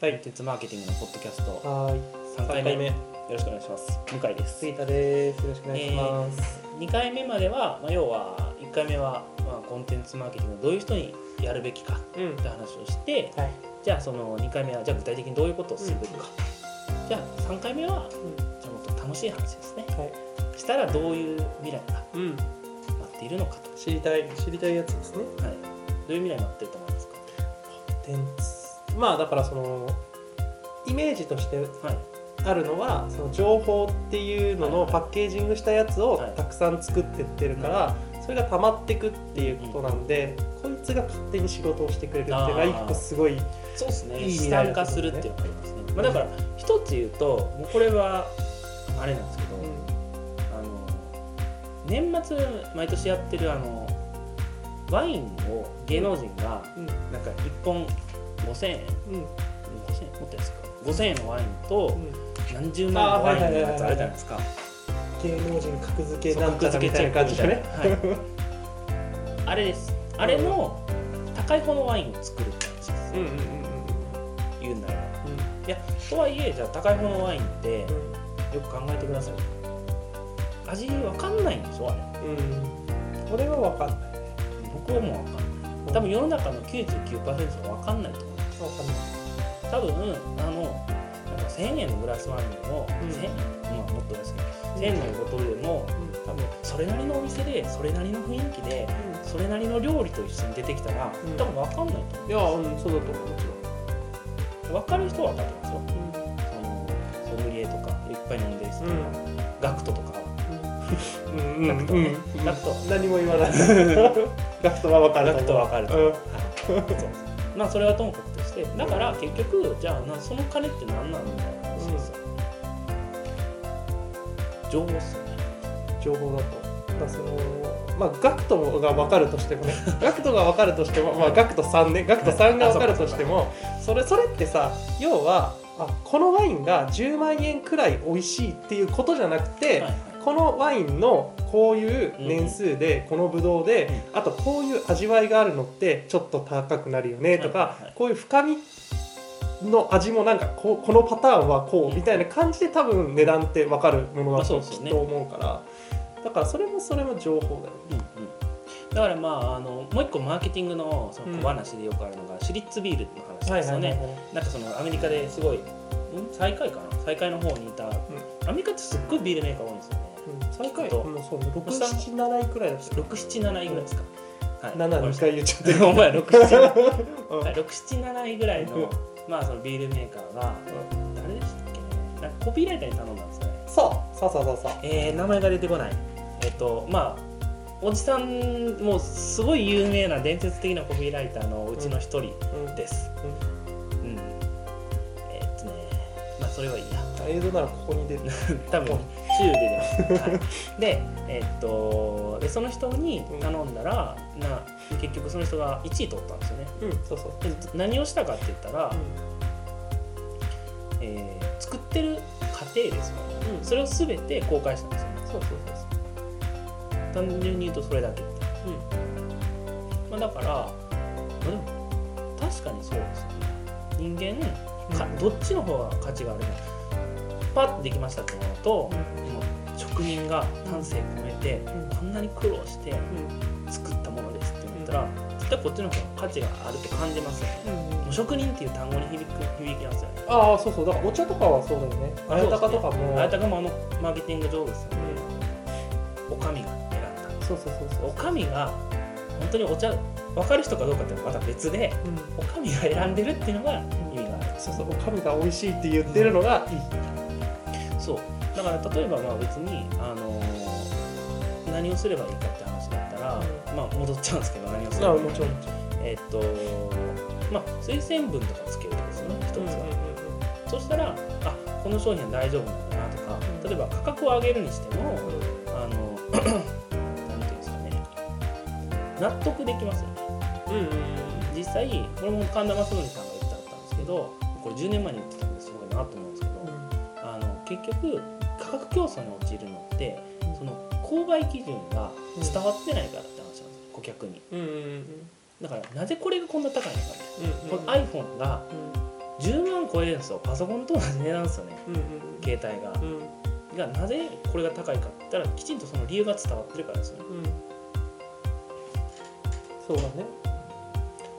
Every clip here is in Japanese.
はい鉄マーケティングのポッドキャスト。はーい。3回目。三よろしくお願いします。向井です。杉田ですよろしくお願いします、2回目までは、まあ、要は1回目は、まあ、コンテンツマーケティングをどういう人にやるべきかうん。って話をしてはい。じゃあその2回目はじゃあ具体的にどういうことをするべきか、じゃあ3回目はじゃあもっと楽しい話ですね。はい。したらどういう未来がうん。待っているのかと、知りたい知りたいやつですね。はい、どういう未来待ってると思いますか？コンテンツまあだからそのイメージとしてはい。あるのはその情報っていうののはい。パッケージングしたやつをはい。たくさん作ってってるから、それが溜まってくっていうことなんで、こいつが勝手に仕事をしてくれるっていうのが一個すごいそうですね。いい資産化するっていうのがありますね、まあ、だから一つ言うともうこれはあれなんですけど、あの年末毎年やってるあのワインを芸能人がうん。なんか1本5000円。うん。うん5000円？もっと安いか。5000円のワインとうん。何十万のワインのやつあるじゃないですか。芸能人格付けなんちゃらみたいな感じだね。はい。あれです。あれの高い方のワインを作るって話です。うんうんうん言うなら。ばいやとはいえじゃあ高い方のワインってうん。よく考えてください。味わかんないんでしょあれ。うん。うんこれは分かんない。僕はもうわかんない。多分世の中の99%はわかんないと思います分かんない多分あのなんか1000円のグラスワインでも、うん1000円まあもっとですけど1000円のボトルでも多分それなりのお店でそれなりの雰囲気でそれなりの料理と一緒に出てきたら、うん。多分わかんないと思いやうんそうだと思うもちう分かる人は分かってますよ。ろん。ソムリエとかいっぱい飲んでる人とか、うん。ガクトとか。うん。ガクトねうん。ガクト。何も言わない。ガクトは分かるガクトは分かるはまあそれはともかくとしてだから結局じゃあなその金って何なんだよ話ですよ、情報っすよね。情報だと。だそのまあガクトが分かるとしてもね。ガクトが分かるとしてもまあガクト3ね。ガクト3が分か。るとしてもそれそれってさ要はあこのワインが10万円くらい美味しいっていうことじゃなくて、はいはいこのワインのこういう年数で、このブドウで、あとこういう味わいがあるのってちょっと高くなるよねとか、こういう深みの味もなんかこうこのパターンはこうんうみたいな感じで多分値段って分かるものまだときっと思うから、だからそれもそれも情報だよね。うんうんだからまああのもう一個マーケティングのその小話でよくあるのが、シュリッツビールの話ですよね、なんかそのアメリカですごいん？最下位かな？最下位の方にいた、アメリカってすっごいビールメーカー多いんですよ最下位きっともうそう6、7、7位くらいだった。よ。677位ぐらいですか、はい、7、2回言っちゃってる。お前677うん。位ぐらいの、まあそのビールメーカーが誰でしたっけね。コピーライターに頼んだんですよね。そうそうそうそうそう。えー、名前が出てこない。えっ、とまあおじさんもうすごい有名な伝説的なコピーライターのうちの一人うん。です、うん。えーっとねまあそれはいいや。映像ならここに出る。多分中で出ます、はい、でえーっとでその人に頼んだら、な結局その人が1位取ったんですよね。うん、そうそう。で何をしたかって言ったら、うえー作ってる過程ですよね、うん。それを全て公開したんですよ。ねん、そうそうそう。単純に言うとそれだけって。そう。うん。まあ、だから、まあでも確かにそうですよね。人間かうん。どっちの方が価値があるのパッとできましたってなると、もう職人が丹精込めて、うん。こんなに苦労して作ったものですって言ったら、絶対こっちの方が価値があると感じますよね。もう職人っていう単語に響く響きますよね。ああそうそう。だからお茶とかはそうだよね。あやたかとかも。あやたかもあのマーケティング上手ですよね。うおかみが選んだ。んそうそうそうそう。おかみが本当にお茶分かる人かどうかってまた別でうん。おかみが選んでるっていうのが意味がある。そうそう。おかみが美味しいって言ってるのがいいそう。だから例えばまあ別に、あのー何をすればいいかって話だったら、まあ戻っちゃうんですけど何をすればいいか。えっとまあ推薦文とかつけるとですよね一つは、そしたらあこの商品は大丈夫なんだなとかうん。例えば価格を上げるにしてもあの なんていうんですかね。納得できますよね。うんうんうん実際これも神田正則さんが言ってあったんですけどこれ10年前に言ってたんですごいなと思うんですけど、あの結局価格競争に陥るのってその購買基準が伝わってないからって話なんですよ顧客に。うんうんうんだからなぜこれがこんな高いのかみたこの iPhone が10万超えるやつとパソコンと同じ値段ですよね。うんうん携帯が。うん。がなぜこれが高いかって言ったらきちんとその理由が伝わってるからですよね。うん。そうだね。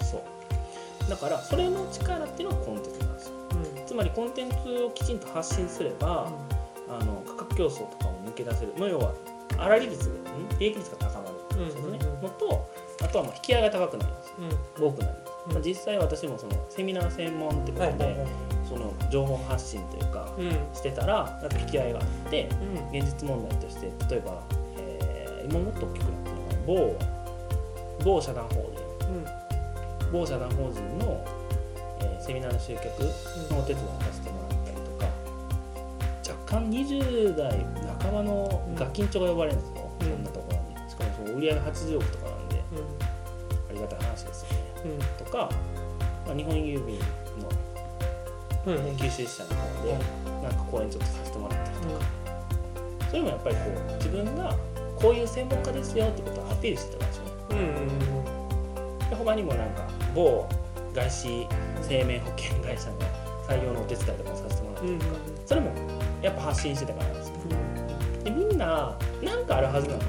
そう。だからそれの力っていうのがコンテンツまりコンテンツをきちんと発信すれば、あの価格競争とかも抜け出せる、まあ、要は粗利率ん利益率が高まるんですよね、うんうんうんのとあとはまあ引き合いが高くなります。うん。多くなります、うん。まあ、実際私もそのセミナー専門ってことで、はいその情報発信というかうん。してたらなんか引き合いがあってうん。現実問題として例えば、えー今もっと大きくなってるのは某某社団法人。某社団法人の、えーセミナーの集客のお手伝いをさせてもらったりとか若干20代半ばのガキンチョが呼ばれるんですよ、うん。そんなところに。しかもその売り上げ80億とかなんでありがたい話ですよね。うんうんとか、まあ、日本郵便のうんうん九州支社の方でなんか講演ちょっとさせてもらったりとか、それもやっぱりこう自分がこういう専門家ですよってことをアピールしてたからですよ。ねうんうん。で他にもなんか某外資生命保険会社の採用のお手伝いとかもさせてもらったうんりとか、それもやっぱ発信してたからなんですよ。でみんななんかあるはずなのに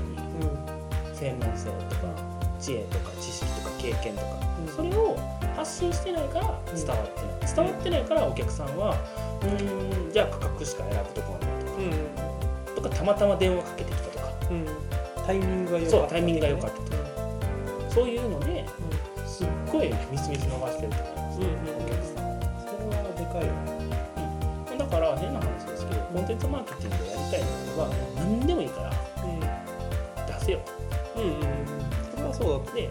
専門性とか知恵とか知識とか経験とか、うん。それを発信してないから伝わってない、伝わってないからお客さんはうーんじゃあ価格しか選ぶとこはないとか,、うん。とかたまたま電話かけてきたとかうんタイミングが良かったそうタイミングが良かったとかそういうのですっごいみすみす伸ばしてると思います、うんうんお客さんはそれはでかい。よねだから変な話ですけどコンテンツマーケティングをやりたいのは何でもいいから出せよ。うんうんうんそれはそうだで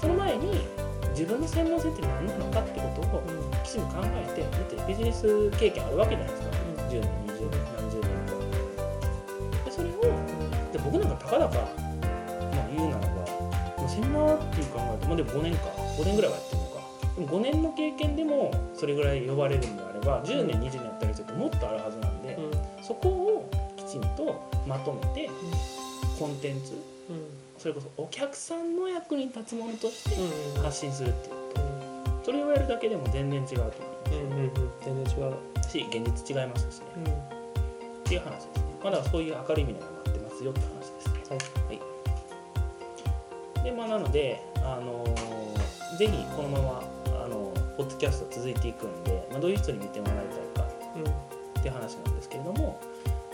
その前に自分の専門性って何なのかってことをきちんと考えてだってビジネス経験あるわけじゃないですか、10年20年何十年。とでそれをで僕なんかたかだか、まあ、言うならばまあセミナーっていう考えると、まあ、でも5年か5年ぐらいはやってるのか。でも5年の経験でもそれぐらい呼ばれるんであれば10年20年やってる人ってもっとあるはずなんで、そこをきちんとまとめてコンテンツそれこそお客さんの役に立つものとしてうん発信するっていうこと。それをやるだけでも全然違うと思いうんうん全然違う。ますし現実違いますしね。っていう話ですね。まあだそういう明るい未来が待ってますよって話ですはい、はい、でまあなのであのーぜひこのままあのポッドキャスト続いていくんで、まあ、どういう人に見てもらいたいかっていう話なんですけれども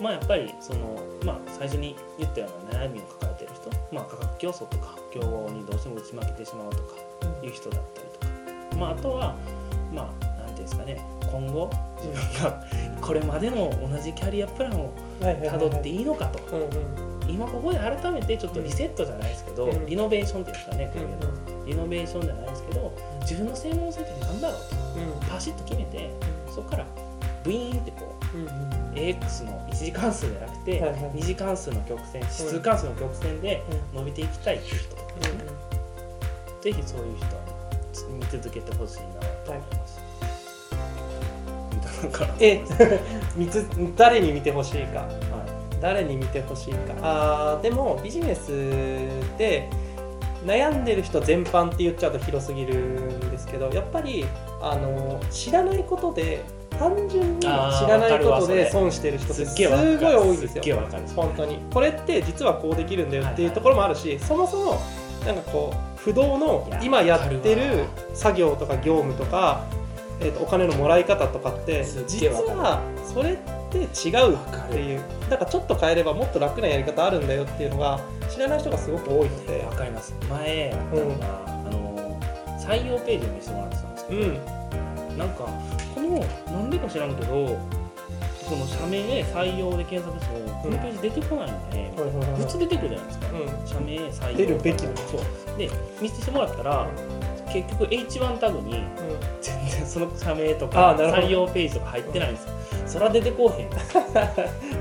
まあやっぱりその、まあ、最初に言ったような悩みを抱えている人、まあ、価格競争とか競合にどうしても打ち負けてしまうとかいう人だったりとか、まあ、あとはまあなんていうんですかね今後自分がこれまでの同じキャリアプランをたどっていいのかと。今ここで改めてちょっとリセットじゃないですけど、うんリノベーションっていうんですかねこういうのリノベーションじゃないですけど自分の専門性って何だろうと。パシッと決めてそこからブイーンってこううんうん。AX の1次関数じゃなくて、はいはい2次関数の曲線指数関数の曲線で伸びていきたいっていう人。とかですね、ぜひそういう人は見続けてほしいなと思います。みたいえ？見つ誰に見てほしいか。は誰に見てほしいか。あーでもビジネスで悩んでる人全般って言っちゃうと広すぎるんですけどやっぱりあの知らないことで単純に知らないことで損してる人ってすごい多いんですよ。本当に。これって実はこうできるんだよっていうところもあるし、そもそもなんかこう不動の今やってるる作業とか業務とか、えー、とお金のもらい方とかって実はそれって違うっていう。だからちょっと変えればもっと楽なやり方あるんだよっていうのが知らない人がすごく多いので。わかります。前やったのが、あの採用ページを見せてもらってたんですけど、うん。なんかこのなんでか知らんけどその社名採用で検索してもこのページ出てこないので、普通出てくるじゃないですか、うん。社名採用。出るべきだそう。で見せてもらったら結局 H1 タグに全然その社名とあか採用ページとか入ってないんですよ、そら出てこうへん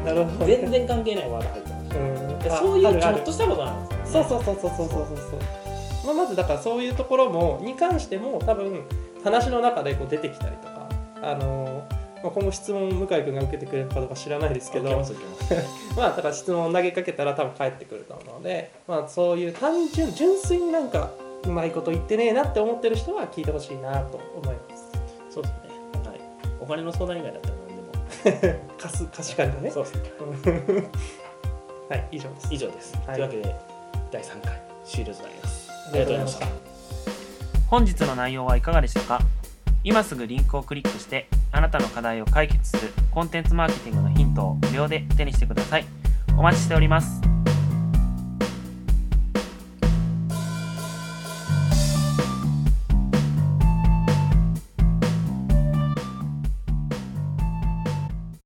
なるほど全然関係ないワード入ってます。そういうちょっとしたことなんですよ、ね、そうそうそうそうそうそうそうまあ、まずだからそういうところもに関しても多分話の中でこう出てきたりとかあのまあ、今後質問向井君が受けてくれるかどうか知らないですけど。まあだから質問を投げかけたら多分返ってくると思うので、まあ、そういう単純純粋になんかうまいこと言ってねえなって思ってる人は聞いてほしいなと思います。そうですね。はい。お金の相談以外だったら何でも貸す貸し借りのね。そうです。はい以上です。以上です、はい。というわけで第3回終了となります。ありがとうございました。本日の内容はいかがでしたか？今すぐリンクをクリックしてあなたの課題を解決するコンテンツマーケティングのヒントを無料で手にしてください。お待ちしております